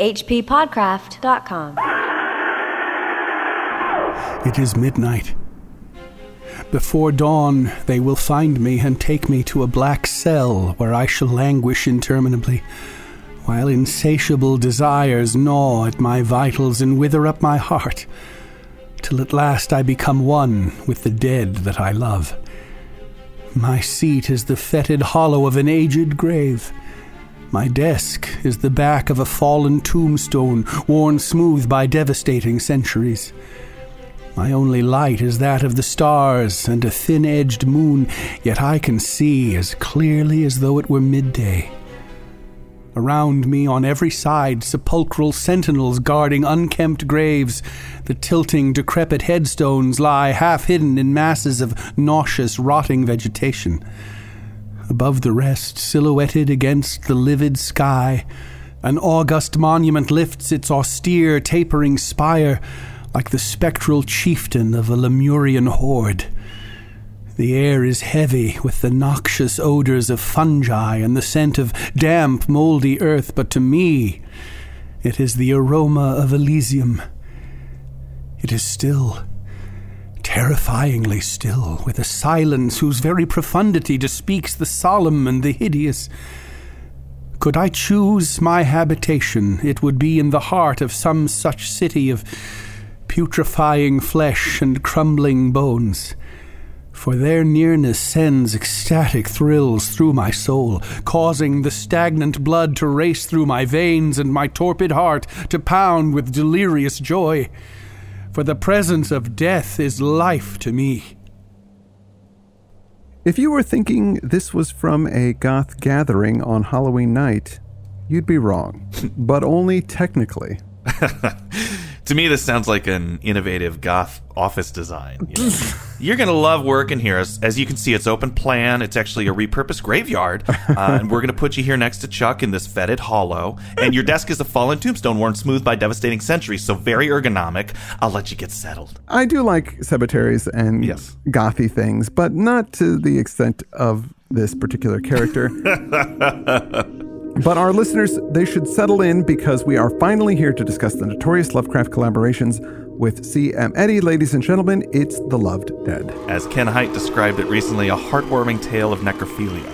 hppodcraft.com. It is midnight. Before dawn, they will find me and take me to a black cell where I shall languish interminably, while insatiable desires gnaw at my vitals and wither up my heart, till at last I become one with the dead that I love. My seat is the fetid hollow of an aged grave. My desk is the back of a fallen tombstone worn smooth by devastating centuries. My only light is that of the stars and a thin edged moon, yet I can see as clearly as though it were midday. Around me, on every side, sepulchral sentinels guarding unkempt graves. The tilting, decrepit headstones lie half hidden in masses of nauseous, rotting vegetation. Above the rest, silhouetted against the livid sky, an august monument lifts its austere, tapering spire like the spectral chieftain of a Lemurian horde. The air is heavy with the noxious odors of fungi and the scent of damp, moldy earth, but to me, it is the aroma of Elysium. It is still, terrifyingly still, with a silence whose very profundity bespeaks the solemn and the hideous. Could I choose my habitation, it would be in the heart of some such city of putrefying flesh and crumbling bones. For their nearness sends ecstatic thrills through my soul, causing the stagnant blood to race through my veins and my torpid heart to pound with delirious joy. For the presence of death is life to me. If you were thinking this was from a goth gathering on Halloween night, you'd be wrong, but only technically. to me, this sounds like an innovative goth office design. You know? You're going to love working here. As, as, you can see, it's open plan. It's actually a repurposed graveyard. Uh, and we're going to put you here next to Chuck in this fetid hollow. And your desk is a fallen tombstone worn smooth by devastating centuries, so very ergonomic. I'll let you get settled. I do like cemeteries and yes. gothy things, but not to the extent of this particular character. But our listeners, they should settle in because we are finally here to discuss the notorious Lovecraft collaborations with C.M. Eddy. Ladies and gentlemen, it's The Loved Dead. As Ken Hite described it recently, a heartwarming tale of necrophilia.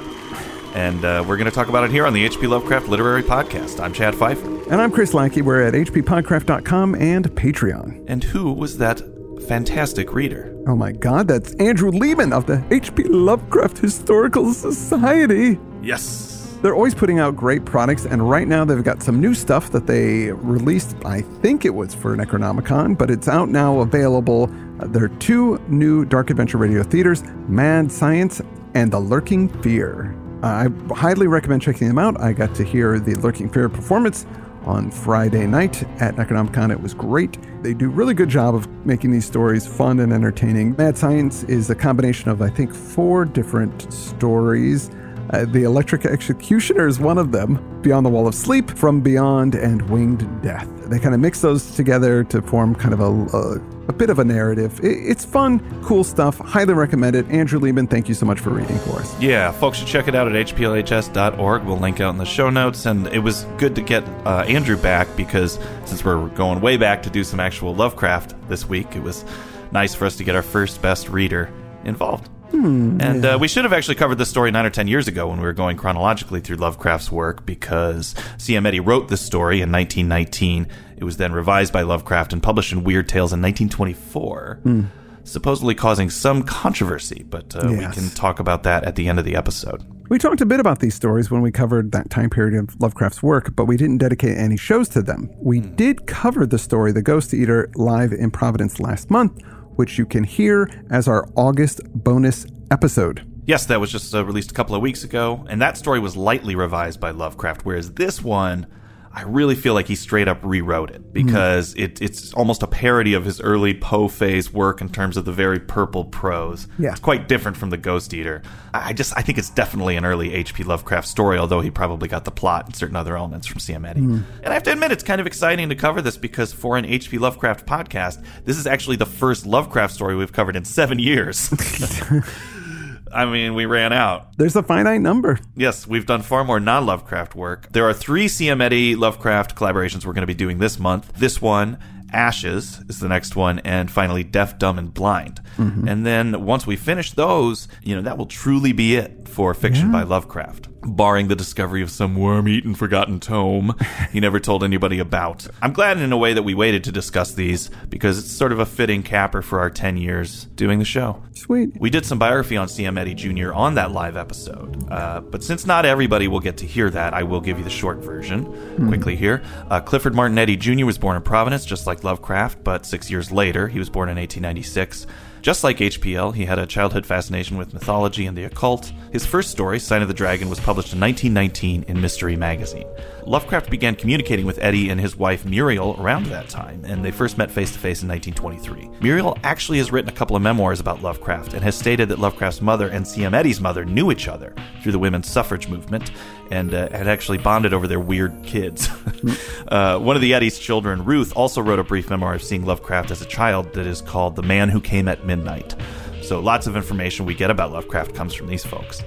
And uh, we're going to talk about it here on the H.P. Lovecraft Literary Podcast. I'm Chad Fifer. And I'm Chris Lackey. We're at hppodcraft.com and Patreon. And who was that fantastic reader? Oh my God, that's Andrew Leman of the H.P. Lovecraft Historical Society. Yes. They're always putting out great products, and right now they've got some new stuff that they released. I think it was for Necronomicon, but it's out now available. Uh, there are two new Dark Adventure Radio theaters Mad Science and The Lurking Fear. Uh, I highly recommend checking them out. I got to hear the Lurking Fear performance on Friday night at Necronomicon. It was great. They do a really good job of making these stories fun and entertaining. Mad Science is a combination of, I think, four different stories. Uh, the Electric Executioner is one of them. Beyond the Wall of Sleep, From Beyond, and Winged Death. They kind of mix those together to form kind of a, a, a bit of a narrative. It, it's fun, cool stuff. Highly recommend it. Andrew Leman, thank you so much for reading for us. Yeah, folks should check it out at hplhs.org. We'll link out in the show notes. And it was good to get uh, Andrew back because since we're going way back to do some actual Lovecraft this week, it was nice for us to get our first best reader involved. Hmm, and yeah. uh, we should have actually covered this story nine or ten years ago when we were going chronologically through Lovecraft's work because C.M. Eddy wrote this story in 1919. It was then revised by Lovecraft and published in Weird Tales in 1924, Hmm. supposedly causing some controversy. But uh, Yes. we can talk about that at the end of the episode. We talked a bit about these stories when we covered that time period of Lovecraft's work, but we didn't dedicate any shows to them. We did cover the story The Ghost Eater live in Providence last month, which you can hear as our August bonus episode. Yes, that was just uh, released a couple of weeks ago, and that story was lightly revised by Lovecraft, whereas this one, I really feel like he straight up rewrote it because it, it's almost a parody of his early Poe phase work in terms of the very purple prose. Yeah. It's quite different from the Ghost Eater. I just I think it's definitely an early H.P. Lovecraft story, although he probably got the plot and certain other elements from C.M. Eddy. And I have to admit, it's kind of exciting to cover this because for an H.P. Lovecraft podcast, this is actually the first Lovecraft story we've covered in seven years. I mean, we ran out. There's a finite number. Yes, we've done far more non Lovecraft work. There are three CM Eddy Lovecraft collaborations we're going to be doing this month. This one, Ashes, is the next one, and finally Deaf, Dumb, and Blind. Mm-hmm. And then once we finish those, you know, that will truly be it for fiction by Lovecraft. Barring the discovery of some worm eaten forgotten tome he never told anybody about. I'm glad in a way that we waited to discuss these because it's sort of a fitting capper for our 10 years doing the show. Sweet. We did some biography on CM Eddy Jr. on that live episode. Uh, but since not everybody will get to hear that, I will give you the short version quickly here. Uh, Clifford Martin Eddy Jr. was born in Providence, just like Lovecraft, but six years later, he was born in 1896. Just like HPL, he had a childhood fascination with mythology and the occult. His first story, Sign of the Dragon, was published in 1919 in Mystery Magazine. Lovecraft began communicating with Eddy and his wife Muriel around that time, and they first met face to face in 1923. Muriel actually has written a couple of memoirs about Lovecraft and has stated that Lovecraft's mother and CM Eddy's mother knew each other through the women's suffrage movement and uh, had actually bonded over their weird kids. uh, one of the Eddy's children, Ruth, also wrote a brief memoir of seeing Lovecraft as a child that is called The Man Who Came at Midnight. So lots of information we get about Lovecraft comes from these folks.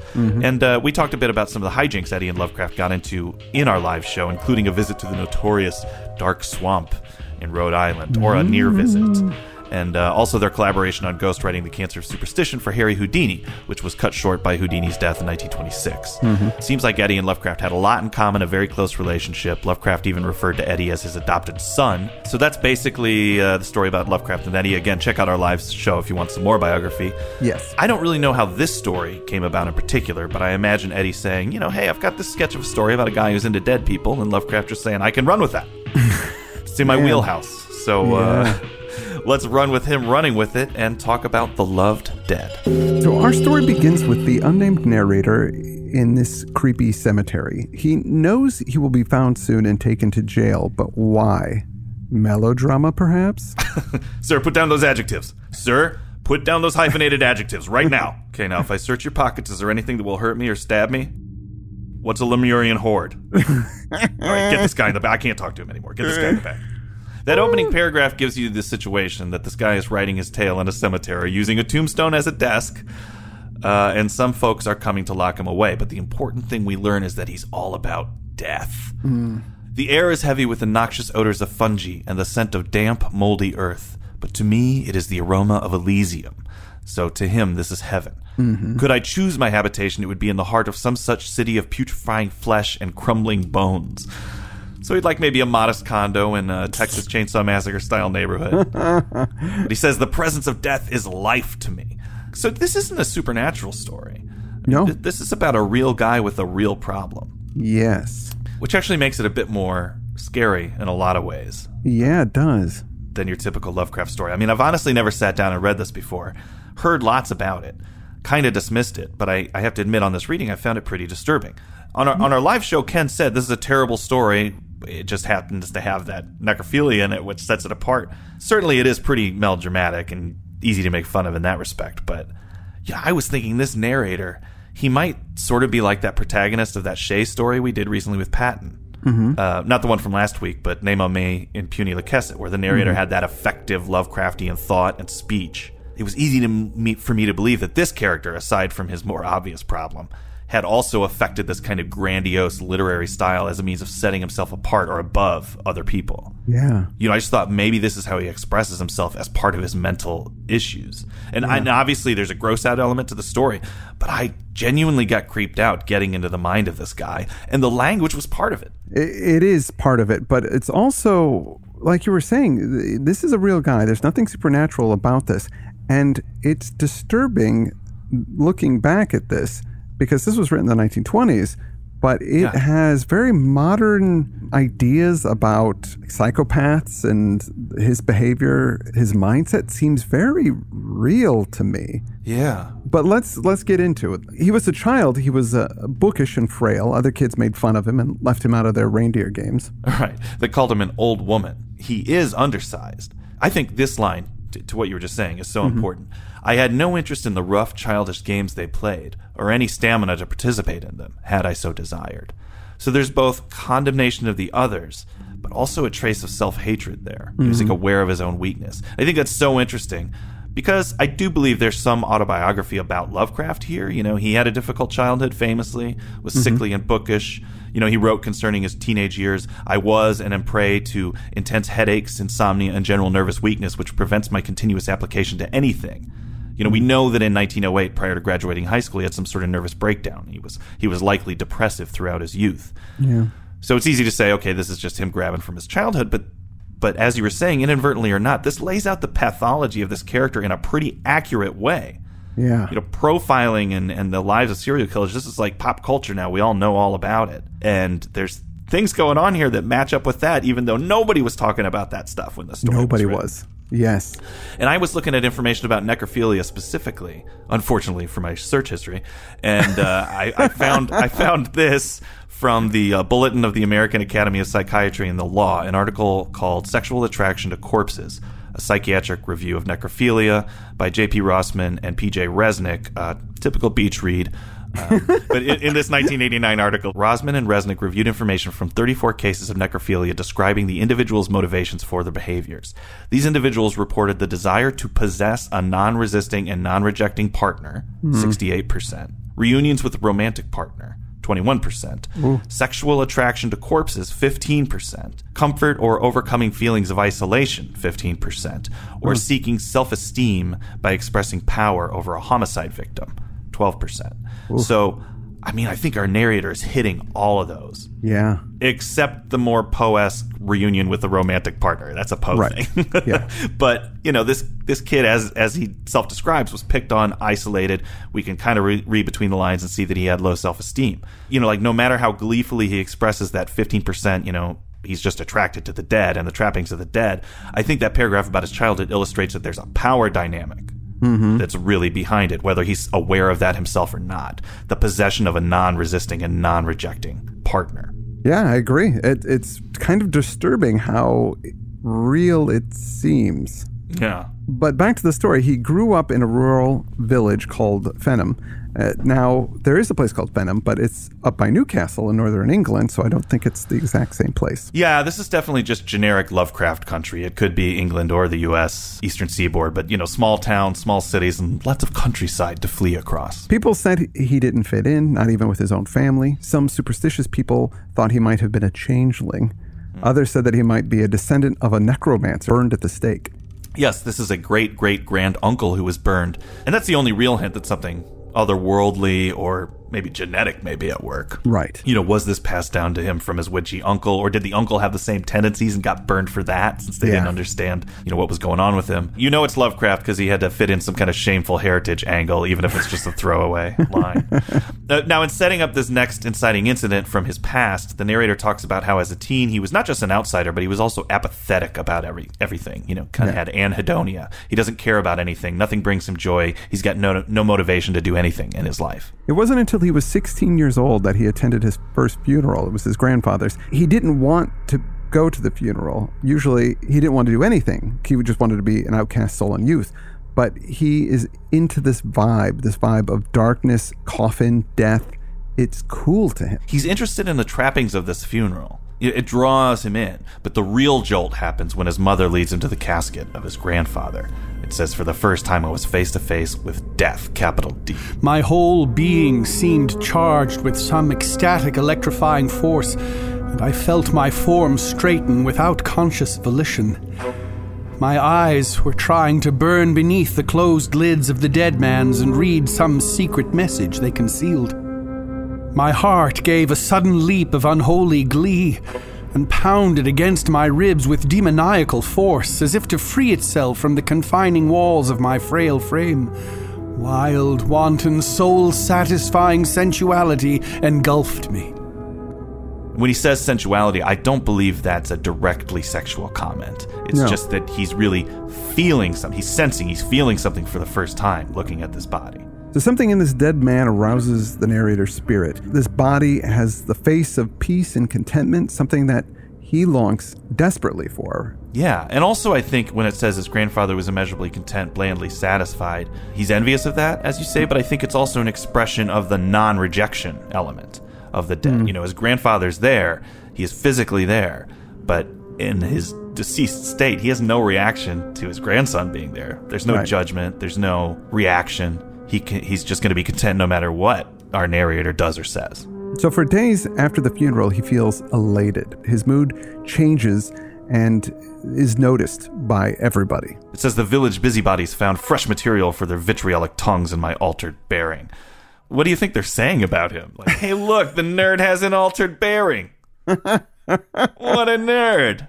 And uh, we talked a bit about some of the hijinks Eddy and Lovecraft got into in our live show, including a visit to the notorious Dark Swamp in Rhode Island, or a near visit. And uh, also their collaboration on ghostwriting The Cancer of Superstition for Harry Houdini, which was cut short by Houdini's death in 1926. Seems like Eddy and Lovecraft had a lot in common, a very close relationship. Lovecraft even referred to Eddy as his adopted son. So that's basically uh, the story about Lovecraft and Eddy. Again, check out our live show if you want some more biography. Yes. I don't really know how this story came about in particular, but I imagine Eddy saying, you know, hey, I've got this sketch of a story about a guy who's into dead people, and Lovecraft just saying, I can run with that. it's in my wheelhouse. So uh, Yeah. Let's run with him running with it and talk about the loved dead. So our story begins with the unnamed narrator in this creepy cemetery. He knows he will be found soon and taken to jail, but why? Melodrama, perhaps? Sir, put down those adjectives. Sir, put down those hyphenated adjectives right now. Okay, now if I search your pockets, is there anything that will hurt me or stab me? What's a Lemurian horde? All right, get this guy in the back. I can't talk to him anymore. Get this guy in the back. That opening paragraph gives you the situation that this guy is writing his tale in a cemetery using a tombstone as a desk, uh, and some folks are coming to lock him away. But the important thing we learn is that he's all about death. The air is heavy with the noxious odors of fungi and the scent of damp, moldy earth. But to me, it is the aroma of Elysium. So to him, this is heaven. Could I choose my habitation, it would be in the heart of some such city of putrefying flesh and crumbling bones. So he'd like maybe a modest condo in a Texas Chainsaw Massacre style neighborhood. but he says the presence of death is life to me. So this isn't a supernatural story. No. This is about a real guy with a real problem Yes. which actually makes it a bit more scary in a lot of ways Yeah, it does. than your typical Lovecraft story. I mean, I've honestly never sat down and read this before, heard lots about it, kind of dismissed it, but I, I have to admit on this reading, I found it pretty disturbing. On our, on our live show, Ken said this is a terrible story. It just happens to have that necrophilia in it, which sets it apart. Certainly, it is pretty melodramatic and easy to make fun of in that respect, but yeah, I was thinking this narrator, he might sort of be like that protagonist of that Shea story we did recently with Patton. Uh, not the one from last week, but Nemo Me Impune Lacessit, where the narrator had that effective Lovecraftian thought and speech. It was easy to me, for me to believe that this character, aside from his more obvious problem, had also affected this kind of grandiose literary style as a means of setting himself apart or above other people. Yeah. You know, I just thought maybe this is how he expresses himself as part of his mental issues. And, I, and obviously, there's a gross out element to the story, but I genuinely got creeped out getting into the mind of this guy, and the language was part of it. It, it is part of it, but it's also, like you were saying, this is a real guy. There's nothing supernatural about this. And it's disturbing looking back at this because this was written in the 1920s, but it Yeah. has very modern ideas about psychopaths and his behavior. His mindset seems very real to me. Yeah. But let's let's get into it. He was a child. He was uh, bookish and frail. Other kids made fun of him and left him out of their reindeer games. Right. They called him an old woman. He is undersized. I think this line, to, to what you were just saying, is so important. I had no interest in the rough, childish games they played, or any stamina to participate in them, had I so desired. So there's both condemnation of the others, but also a trace of self hatred there. He was like aware of his own weakness. I think that's so interesting because I do believe there's some autobiography about Lovecraft here. You know, he had a difficult childhood, famously, was Mm-hmm. sickly and bookish. You know, he wrote concerning his teenage years I was and am prey to intense headaches, insomnia, and general nervous weakness, which prevents my continuous application to anything. You know, we know that in 1908, prior to graduating high school, he had some sort of nervous breakdown. He was he was likely depressive throughout his youth. Yeah. So it's easy to say, okay, this is just him grabbing from his childhood, but but as you were saying, inadvertently or not, this lays out the pathology of this character in a pretty accurate way. Yeah. You know, profiling and, and the lives of serial killers, this is like pop culture now. We all know all about it. And there's things going on here that match up with that, even though nobody was talking about that stuff when the story Nobody was. was. Yes. And I was looking at information about necrophilia specifically, unfortunately for my search history, and uh, I, I found I found this from the uh, Bulletin of the American Academy of Psychiatry and the Law, an article called "Sexual Attraction to Corpses." A psychiatric review of necrophilia by J.P. Rosman and P.J. Resnick, typical beach read. Uh, but in, in this 1989 article, Rosman and Resnick reviewed information from 34 cases of necrophilia describing the individual's motivations for their behaviors. These individuals reported the desire to possess a non resisting and non rejecting partner, 68%, reunions with a romantic partner, 21%, sexual attraction to corpses, 15%, comfort or overcoming feelings of isolation, 15%, or seeking self esteem by expressing power over a homicide victim, 12%. So, I mean, I think our narrator is hitting all of those, Yeah. except the more Poe-esque reunion with the romantic partner. That's a Poe Right. thing. Yeah. but you know, this this kid, as as he self describes, was picked on, isolated. We can kind of re- read between the lines and see that he had low self esteem. You know, like no matter how gleefully he expresses that fifteen percent, you know. He's just attracted to the dead and the trappings of the dead. I think that paragraph about his childhood illustrates that there's a power dynamic Mm-hmm. that's really behind it, whether he's aware of that himself or not. The possession of a non resisting and non rejecting partner. Yeah, I agree. It, it's kind of disturbing how real it seems. Yeah. But back to the story, he grew up in a rural village called Fenham. Uh, now, there is a place called Fenham, but it's up by Newcastle in northern England, so I don't think it's the exact same place. Yeah, this is definitely just generic Lovecraft country. It could be England or the U.S. Eastern Seaboard, but you know, small towns, small cities, and lots of countryside to flee across. People said he- he didn't fit in, not even with his own family. Some superstitious people thought he might have been a changeling. Others said that he might be a descendant of a necromancer burned at the stake. Yes, this is a great great grand uncle who was burned, and that's the only real hint that something otherworldly or maybe genetic maybe at work. Right. You know, was this passed down to him from his witchy uncle, or did the uncle have the same tendencies and got burned for that since they Yeah. didn't understand, you know, what was going on with him? You know, it's Lovecraft because he had to fit in some kind of shameful heritage angle, even if it's just a throwaway line. Uh, now, in setting up this next inciting incident from his past, the narrator talks about how, as a teen, he was not just an outsider, but he was also apathetic about every everything. You know, kind of had anhedonia. He doesn't care about anything. Nothing brings him joy. He's got no no motivation to do anything in his life. It wasn't until he was 16 years old that he attended his first funeral. It was his grandfather's. He didn't want to go to the funeral. Usually, he didn't want to do anything. He just wanted to be an outcast soul in youth. But he is into this vibe, this vibe of darkness, coffin, death. It's cool to him. He's interested in the trappings of this funeral. It draws him in, but the real jolt happens when his mother leads him to the casket of his grandfather. It says, For the first time, I was face to face with death, capital D. My whole being seemed charged with some ecstatic, electrifying force, and I felt my form straighten without conscious volition. My eyes were trying to burn beneath the closed lids of the dead man's and read some secret message they concealed. My heart gave a sudden leap of unholy glee and pounded against my ribs with demoniacal force as if to free itself from the confining walls of my frail frame. Wild, wanton, soul satisfying sensuality engulfed me. When he says sensuality, I don't believe that's a directly sexual comment. It's No. just that he's really feeling something. He's sensing, he's feeling something for the first time looking at this body. So, something in this dead man arouses the narrator's spirit. This body has the face of peace and contentment, something that he longs desperately for. Yeah, and also I think when it says his grandfather was immeasurably content, blandly satisfied, he's envious of that, as you say, but I think it's also an expression of the non rejection element of the dead. Hmm. You know, his grandfather's there, he is physically there, but in his deceased state, he has no reaction to his grandson being there. There's no Right. judgment. There's no reaction. He can, he's just going to be content no matter what our narrator does or says. So for days after the funeral, he feels elated. His mood changes and is noticed by everybody. It says the village busybodies found fresh material for their vitriolic tongues in my altered bearing. What do you think they're saying about him? Like, hey, look, the nerd has an altered bearing. what a nerd.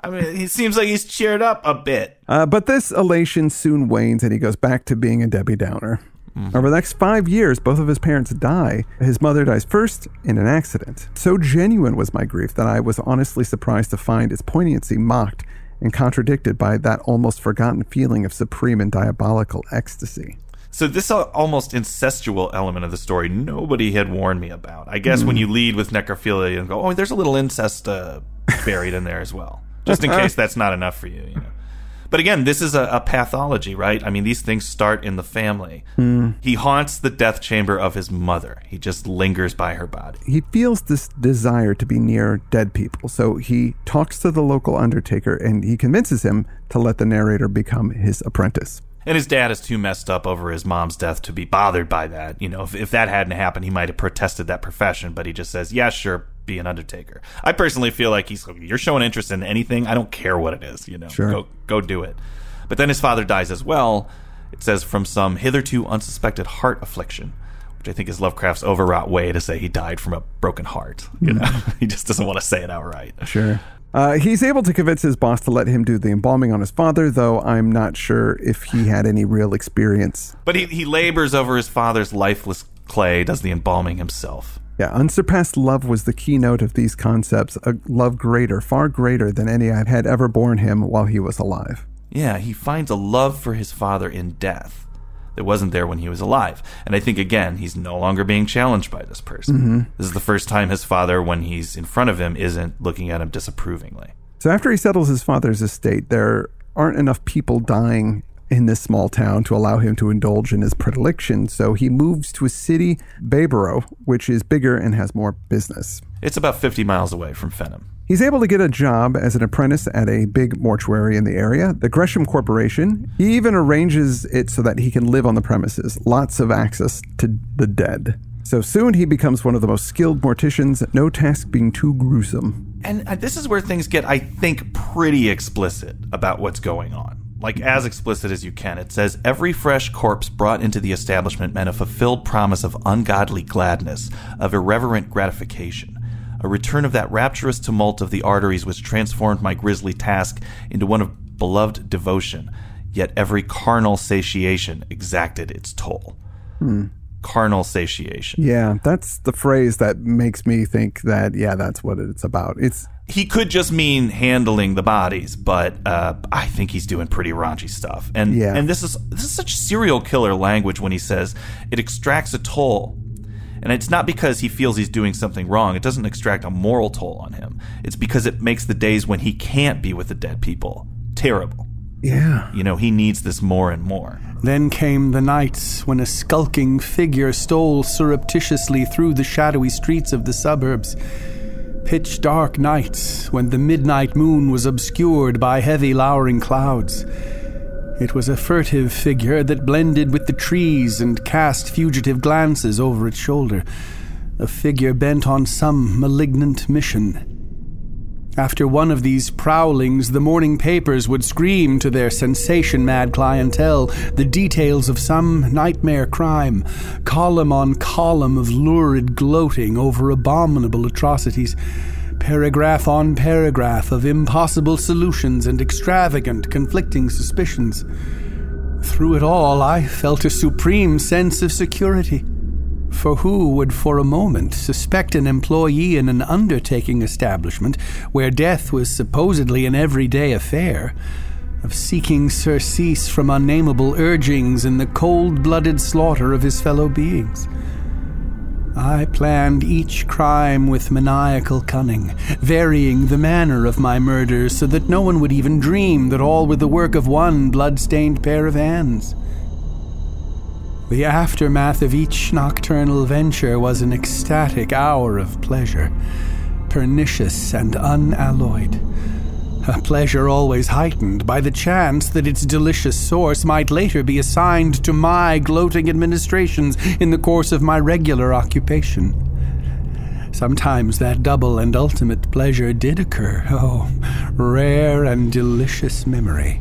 I mean, he seems like he's cheered up a bit. Uh, but this elation soon wanes and he goes back to being a Debbie Downer. Over the next five years, both of his parents die. His mother dies first in an accident. So genuine was my grief that I was honestly surprised to find its poignancy mocked and contradicted by that almost forgotten feeling of supreme and diabolical ecstasy. So this almost incestual element of the story, nobody had warned me about. I guess when you lead with necrophilia and go, oh, there's a little incest uh, buried in there as well, just in case that's not enough for you. you know. But again, this is a, a pathology, right? I mean, these things start in the family. He haunts the death chamber of his mother. He just lingers by her body. He feels this desire to be near dead people, so he talks to the local undertaker and he convinces him to let the narrator become his apprentice. And his dad is too messed up over his mom's death to be bothered by that. You know, if, if that hadn't happened, he might have protested that profession, but he just says, yeah, sure, be an undertaker. I personally feel like he's, you're showing interest in anything. I don't care what it is, you know, Sure. go, go do it. But then his father dies as well. It says from some hitherto unsuspected heart affliction, which I think is Lovecraft's overwrought way to say he died from a broken heart. You hmm. know, he just doesn't want to say it outright. Sure. Uh, he's able to convince his boss to let him do the embalming on his father, though I'm not sure if he had any real experience. But he, he labors over his father's lifeless clay, does the embalming himself. Yeah, unsurpassed love was the keynote of these concepts, a love greater, far greater than any I had ever borne him while he was alive. Yeah, he finds a love for his father in death that wasn't there when he was alive. And I think, again, he's no longer being challenged by this person. Mm-hmm. This is the first time his father, when he's in front of him, isn't looking at him disapprovingly. So after he settles his father's estate, there aren't enough people dying in this small town to allow him to indulge in his predilection, so he moves to a city, Bayboro, which is bigger and has more business. It's about 50 miles away from Fenham. He's able to get a job as an apprentice at a big mortuary in the area, the Gresham Corporation. He even arranges it so that he can live on the premises, lots of access to the dead. So soon he becomes one of the most skilled morticians, no task being too gruesome. And uh, this is where things get, I think, pretty explicit about what's going on. Like, as explicit as you can. It says, Every fresh corpse brought into the establishment meant a fulfilled promise of ungodly gladness, of irreverent gratification. A return of that rapturous tumult of the arteries which transformed my grisly task into one of beloved devotion. Yet every carnal satiation exacted its toll. Carnal satiation. Yeah, that's the phrase that makes me think that, yeah, that's what it's about. It's he could just mean handling the bodies, but uh, I think he's doing pretty raunchy stuff. And Yeah. and this is this is such serial killer language when he says it extracts a toll. And it's not because he feels he's doing something wrong. It doesn't extract a moral toll on him. It's because it makes the days when he can't be with the dead people terrible. yeah. You know, he needs this more and more. Then came the nights when a skulking figure stole surreptitiously through the shadowy streets of the suburbs. Pitch dark nights when the midnight moon was obscured by heavy lowering clouds. It was a furtive figure that blended with the trees and cast fugitive glances over its shoulder. A figure bent on some malignant mission. After one of these prowlings, the morning papers would scream to their sensation mad clientele the details of some nightmare crime, column on column of lurid gloating over abominable atrocities, paragraph on paragraph of impossible solutions and extravagant, conflicting suspicions. Through it all, I felt a supreme sense of security. For who would for a moment suspect an employee in an undertaking establishment where death was supposedly an everyday affair of seeking surcease from unnameable urgings in the cold blooded slaughter of his fellow beings? I planned each crime with maniacal cunning, varying the manner of my murders so that no one would even dream that all were the work of one blood-stained pair of hands. The aftermath of each nocturnal venture was an ecstatic hour of pleasure. pernicious and unalloyed. A pleasure always heightened by the chance that its delicious source might later be assigned to my gloating administrations in the course of my regular occupation. Sometimes that double and ultimate pleasure did occur. Oh, rare and delicious memory.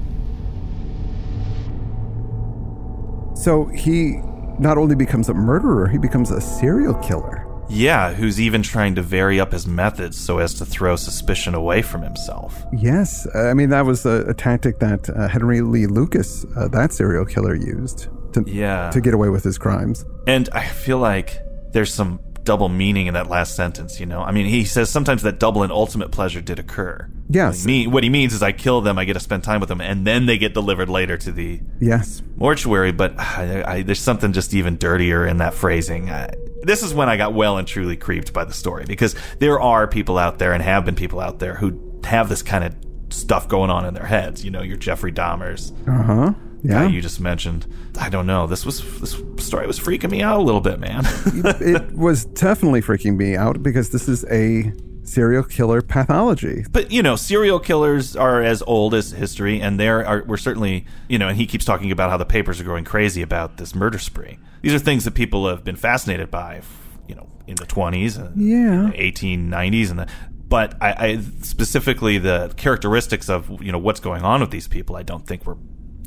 So he not only becomes a murderer, he becomes a serial killer. Yeah, who's even trying to vary up his methods so as to throw suspicion away from himself. Yes, I mean that was a, a tactic that uh, Henry Lee Lucas, uh, that serial killer, used to Yeah. to get away with his crimes. And I feel like there's some double meaning in that last sentence, you know? I mean, he says sometimes that double and ultimate pleasure did occur. Yes. What he, mean, what he means is I kill them, I get to spend time with them, and then they get delivered later to the Yes, mortuary, but I, I, there's something just even dirtier in that phrasing. I, this is when I got well and truly creeped by the story because there are people out there and have been people out there who have this kind of stuff going on in their heads. You know, your Jeffrey Dahmers, uh huh, yeah. you just mentioned. I don't know. This was this story was freaking me out a little bit, man. it was definitely freaking me out because this is a serial killer pathology. But you know, serial killers are as old as history, and there are we're certainly you know, and he keeps talking about how the papers are going crazy about this murder spree. These are things that people have been fascinated by, you know, in the twenties, and Yeah. eighteen nineties, and the. But I, I specifically the characteristics of you know what's going on with these people, I don't think were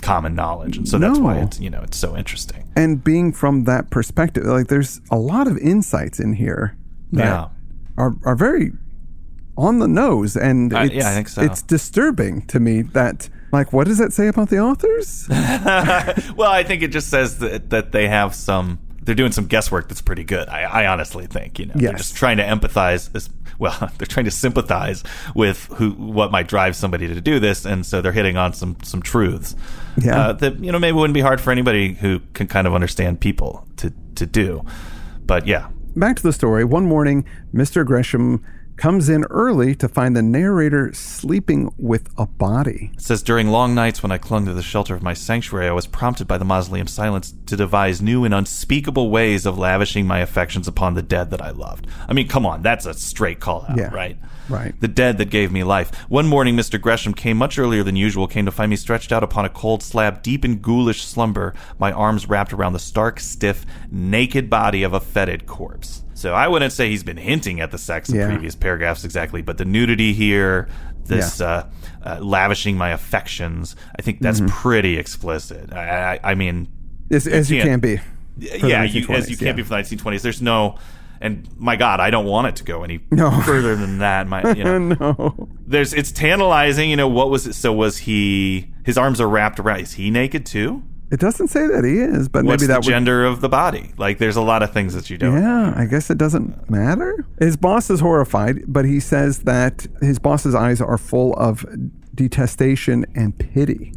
common knowledge, and so that's No. why it's you know it's so interesting. And being from that perspective, like there's a lot of insights in here that Yeah. are are very on the nose, and I- yeah, I think so. it's disturbing to me that like what does that say about the authors? well, I think it just says that that they have some. They're doing some guesswork that's pretty good. I, I honestly think you know they're just trying to empathize. As, well, they're trying to sympathize with who what might drive somebody to do this, and so they're hitting on some some truths Yeah. uh, that you know maybe wouldn't be hard for anybody who can kind of understand people to to do. But yeah, Back to the story. One morning, Mr. Gresham comes in early to find the narrator sleeping with a body. It says, During long nights when I clung to the shelter of my sanctuary, I was prompted by the mausoleum silence to devise new and unspeakable ways of lavishing my affections upon the dead that I loved. I mean, come on, that's a straight call out, Yeah. right? Right. The dead that gave me life. One morning, Mr. Gresham came much earlier than usual, came to find me stretched out upon a cold slab, deep in ghoulish slumber, my arms wrapped around the stark, stiff, naked body of a fetid corpse. So I wouldn't say he's been hinting at the sex in Yeah. previous paragraphs exactly, but the nudity here, this uh, uh, lavishing my affections, I think that's Mm-hmm. pretty explicit. I, I, I mean, As, as you can't- be. yeah, you, as you yeah. can't be from the 1920s. There's no, and my God, I don't want it to go any No. further than that. My, you know, no. there's it's tantalizing. You know, what was it? So was he? His arms are wrapped around. Is he naked too? It doesn't say that he is, but What's maybe the that would. gender of the body? Like, there's a lot of things that you don't. Yeah, I guess it doesn't matter. His boss is horrified, but he says that his boss's eyes are full of detestation and pity.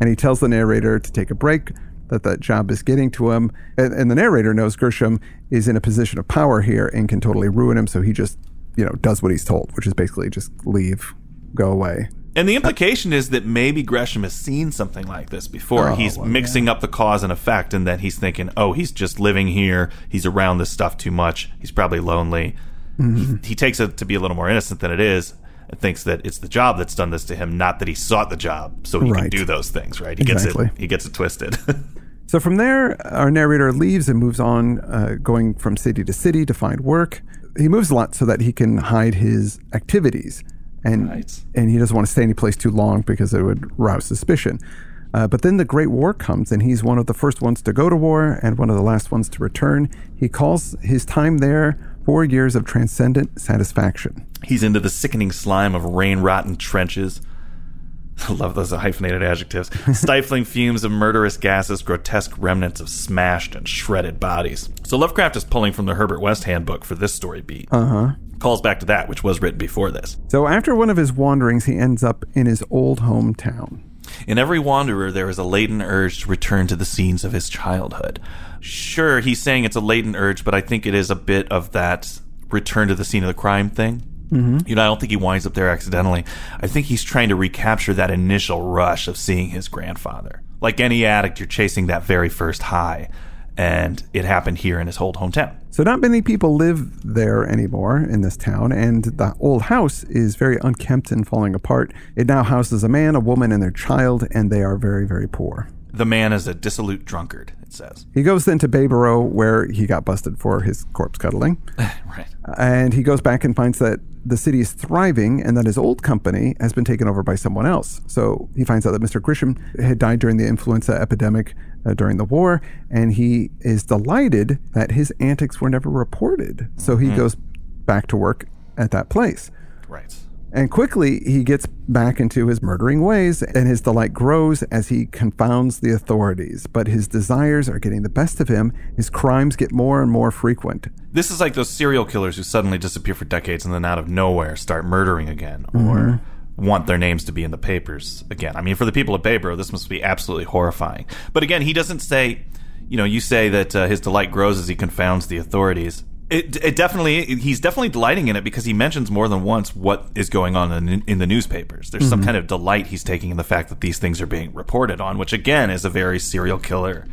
And he tells the narrator to take a break, that that job is getting to him. And, and the narrator knows Gresham is in a position of power here and can totally ruin him. So he just, you know, does what he's told, which is basically just leave, go away. And the implication is that maybe Gresham has seen something like this before. Oh, he's well, mixing up the cause and effect, and that he's thinking, oh, he's just living here. He's around this stuff too much. He's probably lonely. Mm-hmm. He, he takes it to be a little more innocent than it is, and thinks that it's the job that's done this to him, not that he sought the job so he can do those things. Right? He Exactly. gets it. He gets it twisted. So from there, our narrator leaves and moves on, uh, going from city to city to find work. He moves a lot so that he can hide his activities, and Right. and he doesn't want to stay any place too long because it would rouse suspicion. Uh, but then the Great War comes, and he's one of the first ones to go to war and one of the last ones to return. He calls his time there four years of transcendent satisfaction. He's into the sickening slime of rain rotten trenches. I love those hyphenated adjectives. Stifling fumes of murderous gases, grotesque remnants of smashed and shredded bodies. So Lovecraft is pulling from the Herbert West handbook for this story beat. Uh huh. Calls back to that, which was written before this. So after one of his wanderings, he ends up in his old hometown. In every wanderer, there is a latent urge to return to the scenes of his childhood. Sure, he's saying it's a latent urge, but I think it is a bit of that return to the scene of the crime thing. Mm-hmm. You know, I don't think he winds up there accidentally. I think he's trying to recapture that initial rush of seeing his grandfather. Like any addict, you're chasing that very first high, and it happened here in his old hometown. So, not many people live there anymore in this town, and the old house is very unkempt and falling apart. It now houses a man, a woman, and their child, and they are very, very poor. The man is a dissolute drunkard, it says. He goes then to Bayboro, where he got busted for his corpse cuddling. right. And he goes back and finds that the city is thriving and that his old company has been taken over by someone else. So he finds out that Mr. Gresham had died during the influenza epidemic uh, during the war, and he is delighted that his antics were never reported. So he goes back to work at that place. Right. And quickly he gets back into his murdering ways, and his delight grows as he confounds the authorities. But his desires are getting the best of him. His crimes get more and more frequent. This is like those serial killers who suddenly disappear for decades and then out of nowhere start murdering again or want their names to be in the papers again. I mean, for the people of Bayboro, this must be absolutely horrifying. But again, he doesn't say, you know, you say that uh, his delight grows as he confounds the authorities. It, it definitely he's definitely delighting in it because he mentions more than once what is going on in, in the newspapers. There's some mm-hmm. kind of delight he's taking in the fact that these things are being reported on, which again is a very serial killer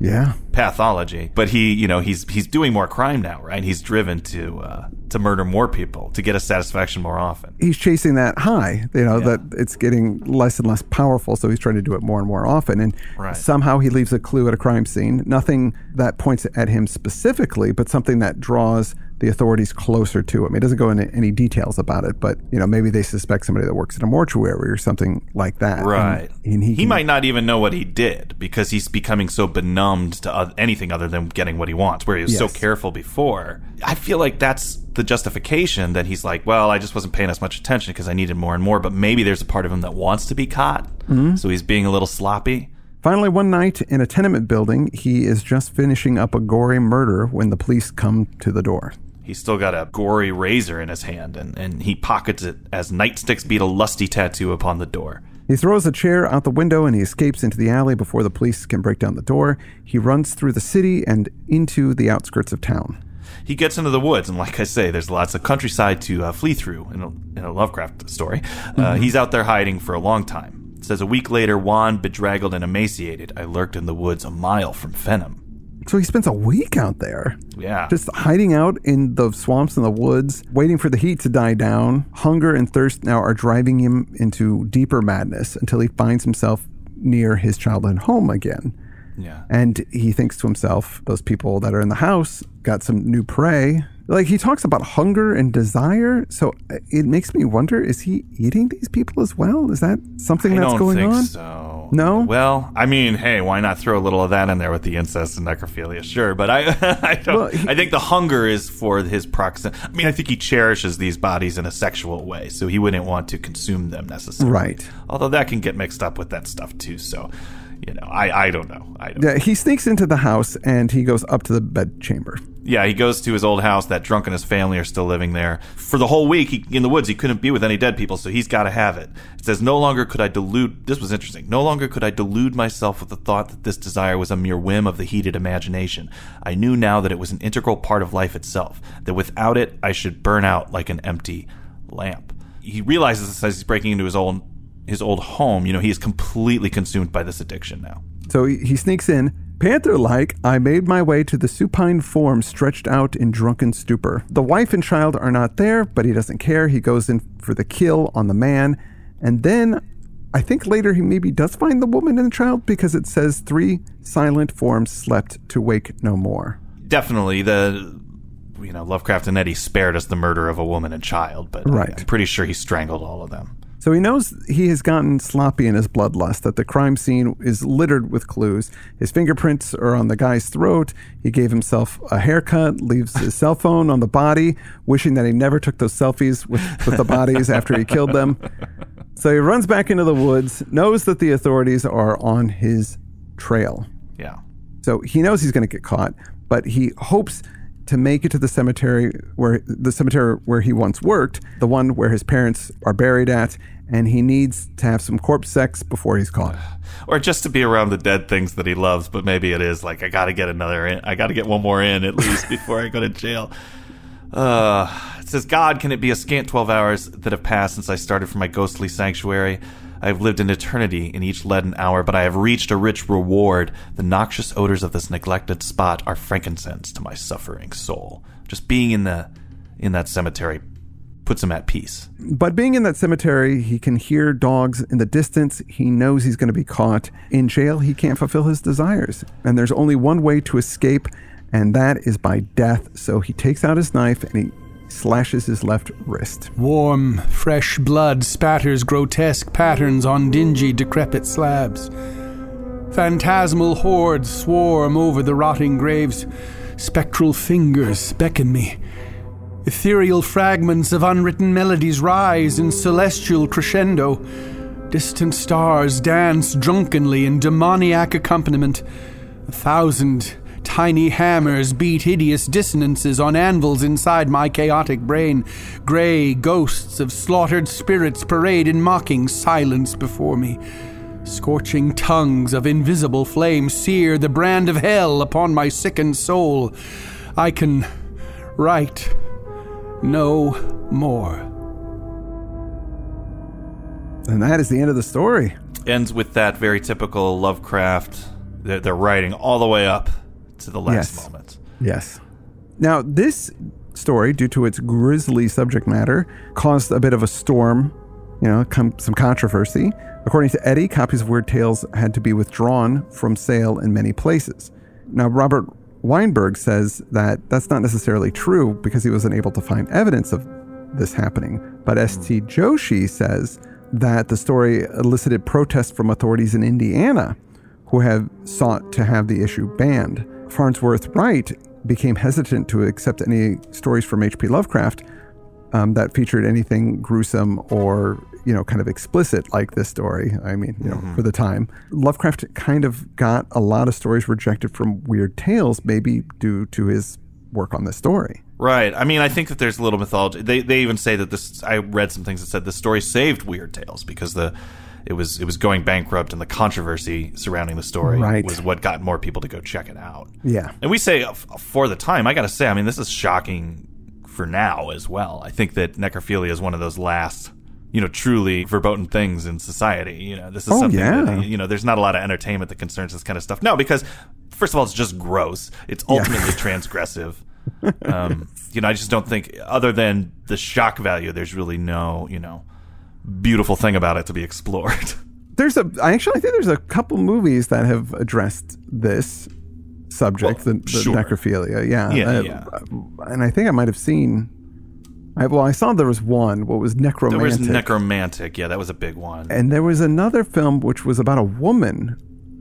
Yeah. pathology. But he, you know, he's he's doing more crime now, right? He's driven to uh, to murder more people to get a satisfaction more often. He's chasing that high, you know, that it's getting less and less powerful. So he's trying to do it more and more often. And Right. somehow he leaves a clue at a crime scene. Nothing that points at him specifically, but something that draws the authorities closer to him. He doesn't go into any details about it, but, you know, maybe they suspect somebody that works at a mortuary or something like that. Right. And, he, he can- might not even know what he did because he's becoming so benumbed to anything other than getting what he wants, where he was so careful before. I feel like that's the justification that he's like, well, I just wasn't paying as much attention because I needed more and more. But maybe there's a part of him that wants to be caught, Mm-hmm. so he's being a little sloppy. Finally, one night in a tenement building, he is just finishing up a gory murder when the police come to the door. He's still got a gory razor in his hand, and, and he pockets it as nightsticks beat a lusty tattoo upon the door. He throws a chair out the window and he escapes into the alley before the police can break down the door. He runs through the city and into the outskirts of town. He gets into the woods, and like I say, there's lots of countryside to uh, flee through in a, in a Lovecraft story. Uh, he's out there hiding for a long time. It says a week later, wan, bedraggled, and emaciated, I lurked in the woods a mile from Fenham. So he spends a week out there, Yeah. just hiding out in the swamps and the woods, waiting for the heat to die down. Hunger and thirst now are driving him into deeper madness until he finds himself near his childhood home again. yeah. And he thinks to himself, those people that are in the house got some new prey. Like he talks about hunger and desire. So uh, it makes me wonder is he eating these people as well? Is that something I that's don't going think on? so. No? Well, I mean, hey, why not throw a little of that in there with the incest and necrophilia? Sure, but I, I don't. Well, he- I think the hunger is for his proximity. I mean, I think he cherishes these bodies in a sexual way, so he wouldn't want to consume them necessarily. Right. Although that can get mixed up with that stuff too. So, you know, I, I don't know. I don't. Yeah, he sneaks into the house and he goes up to the bedchamber. Yeah, he goes to his old house. That drunk and his family are still living there. For the whole week he, in the woods, he couldn't be with any dead people, so he's got to have it. It says, No longer could I delude. This was interesting. No longer could I delude myself with the thought that this desire was a mere whim of the heated imagination. I knew now that it was an integral part of life itself, that without it, I should burn out like an empty lamp. He realizes this as he's breaking into his old, his old home. You know, he is completely consumed by this addiction now. So he, he sneaks in. Panther like, I made my way to the supine form stretched out in drunken stupor. The wife and child are not there, but he doesn't care. He goes in for the kill on the man. And then I think later he maybe does find the woman and the child because it says three silent forms slept to wake no more. definitely the you know Lovecraft and Eddy spared us the murder of a woman and child, but Right. I'm pretty sure he strangled all of them. So he knows he has gotten sloppy in his bloodlust, that the crime scene is littered with clues. His fingerprints are on the guy's throat. He gave himself a haircut, leaves his cell phone on the body, wishing that he never took those selfies with, with the bodies after he killed them. So he runs back into the woods, knows that the authorities are on his trail. Yeah. So he knows he's going to get caught, but he hopes to make it to the cemetery where the cemetery where he once worked, the one where his parents are buried at, and he needs to have some corpse sex before he's caught. Or just to be around the dead things that he loves, but maybe it is like I got to get another in. I got to get one more in at least before I go to jail. Uh, it says, God, can it be a scant 12 hours that have passed since I started from my ghostly sanctuary? I have lived an eternity in each leaden hour, but I have reached a rich reward. The noxious odors of this neglected spot are frankincense to my suffering soul. Just being in the in that cemetery puts him at peace. But being in that cemetery, he can hear dogs in the distance. He knows he's going to be caught. In jail, he can't fulfill his desires. And there's only one way to escape, and that is by death. So he takes out his knife and he slashes his left wrist. Warm, fresh blood spatters grotesque patterns on dingy, decrepit slabs. Phantasmal hordes swarm over the rotting graves. Spectral fingers beckon me. Ethereal fragments of unwritten melodies rise in celestial crescendo. Distant stars dance drunkenly in demoniac accompaniment. A thousand tiny hammers beat hideous dissonances on anvils inside my chaotic brain. Gray ghosts of slaughtered spirits parade in mocking silence before me. Scorching tongues of invisible flame sear the brand of hell upon my sickened soul. I can write no more. And that is the end of the story. Ends with that very typical Lovecraft. They're, they're writing all the way up to the last Yes. moment. Yes. Now, this story, due to its grisly subject matter, caused a bit of a storm, you know, com- some controversy. According to Eddy, copies of Weird Tales had to be withdrawn from sale in many places. Now, Robert Weinberg says that that's not necessarily true because he wasn't able to find evidence of this happening. But hmm. S.T. Joshi says that the story elicited protests from authorities in Indiana who have sought to have the issue banned. Farnsworth Wright became hesitant to accept any stories from H.P. Lovecraft um, that featured anything gruesome or you know kind of explicit like this story. I mean, you know, for the time, Lovecraft kind of got a lot of stories rejected from Weird Tales, maybe due to his work on this story. Right. I mean, I think that there's a little mythology. They they even say that this. I read some things that said the story saved Weird Tales because the it was it was going bankrupt and the controversy surrounding the story Right. was what got more people to go check it out. Yeah. And we say uh, for the time, I got to say, I mean, this is shocking for now as well. I think that necrophilia is one of those last, you know, truly verboten things in society. You know, this is Oh, something yeah. that, you know, there's not a lot of entertainment that concerns this kind of stuff. No, because first of all, it's just gross. It's ultimately transgressive. Um, you know, I just don't think, other than the shock value, there's really no, you know, beautiful thing about it to be explored. There's a I actually I think there's a couple movies that have addressed this subject, Well, the, the sure. necrophilia. Yeah, Yeah, Uh, yeah. And I think I might have seen. I, well, I saw there was one. What was Nekromantik? There was Nekromantik. Yeah, that was a big one. and there was another film which was about a woman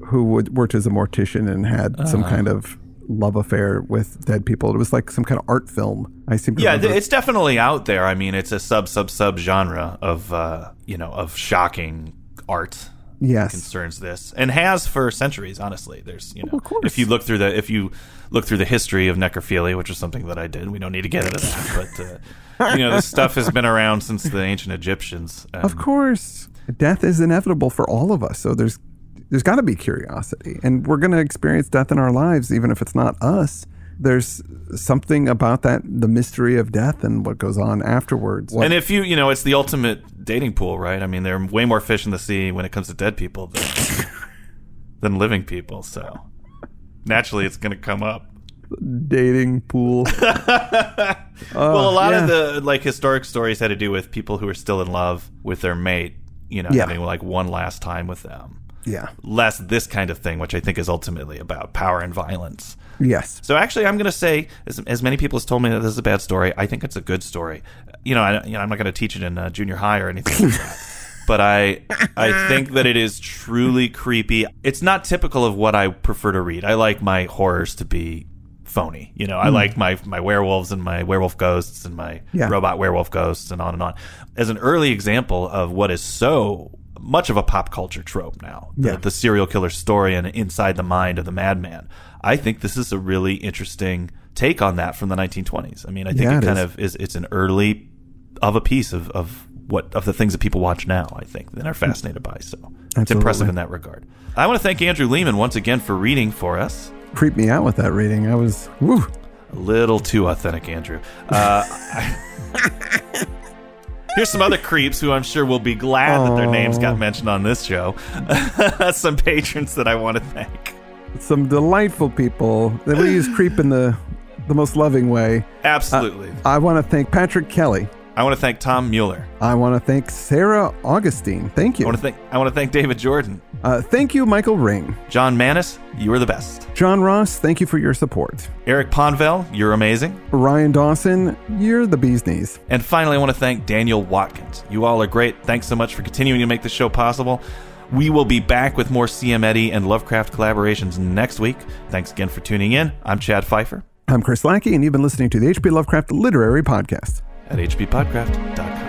who would, worked as a mortician and had Uh-huh. some kind of love affair with dead people. It was like some kind of art film. I seem to Yeah, remember. it's definitely out there. I mean, it's a sub sub sub genre of uh, you know of shocking art yes. concerns this, and has for centuries. Honestly, there's you know if you look through the if you look through the history of necrophilia, which is something that I did. We don't need to get into that, but uh, you know this stuff has been around since the ancient Egyptians. Um, Of course, death is inevitable for all of us. So there's there's got to be curiosity, and we're going to experience death in our lives, even if it's not us. There's something about that, the mystery of death and what goes on afterwards. And if you, you know, it's the ultimate dating pool, right? I mean, there are way more fish in the sea when it comes to dead people than, than living people. So naturally, it's going to come up. dating pool. well, a oh, lot of the like historic stories had to do with people who are still in love with their mate, you know, Yeah. having like one last time with them. Yeah. Less this kind of thing, which I think is ultimately about power and violence. Yes. So actually, I'm going to say, as, as many people has told me that this is a bad story, I think it's a good story. You know, I, you know I'm not going to teach it in uh, junior high or anything like that. But I, I think that it is truly creepy. It's not typical of what I prefer to read. I like my horrors to be phony. You know, I like my my werewolves and my werewolf ghosts and my Yeah. robot werewolf ghosts and on and on. As an early example of what is so much of a pop culture trope now, the, Yeah. the serial killer story and inside the mind of the madman. I think this is a really interesting take on that from the 1920s. I mean, I think Yeah, it it kind of is it's an early of a piece of, of what of the things that people watch now, I think, and are fascinated by. So it's impressive in that regard. I want to thank Andrew Leman once again for reading for us. Creeped me out with that reading. I was, woo. A little too authentic, Andrew. Uh, Here's some other creeps who I'm sure will be glad that their names got mentioned on this show. some patrons that I want to thank. Some delightful people. They will use creep in the the most loving way. Absolutely. Uh, I want to thank Patrick Kelly. I want to thank Tom Mueller. I want to thank Sarah Augustine. Thank you. I want to thank I want to thank David Jordan. Uh, thank you, Michael Ring. John Manis, you are the best. John Ross, thank you for your support. Eric Ponvel, you're amazing. Ryan Dawson, you're the bee's knees. And finally, I want to thank Daniel Watkins. You all are great. Thanks so much for continuing to make the show possible. We will be back with more CM Eddy and Lovecraft collaborations next week. Thanks again for tuning in. I'm Chad Fifer. I'm Chris Lackey, and you've been listening to the HP Lovecraft Literary Podcast at hppodcraft.com.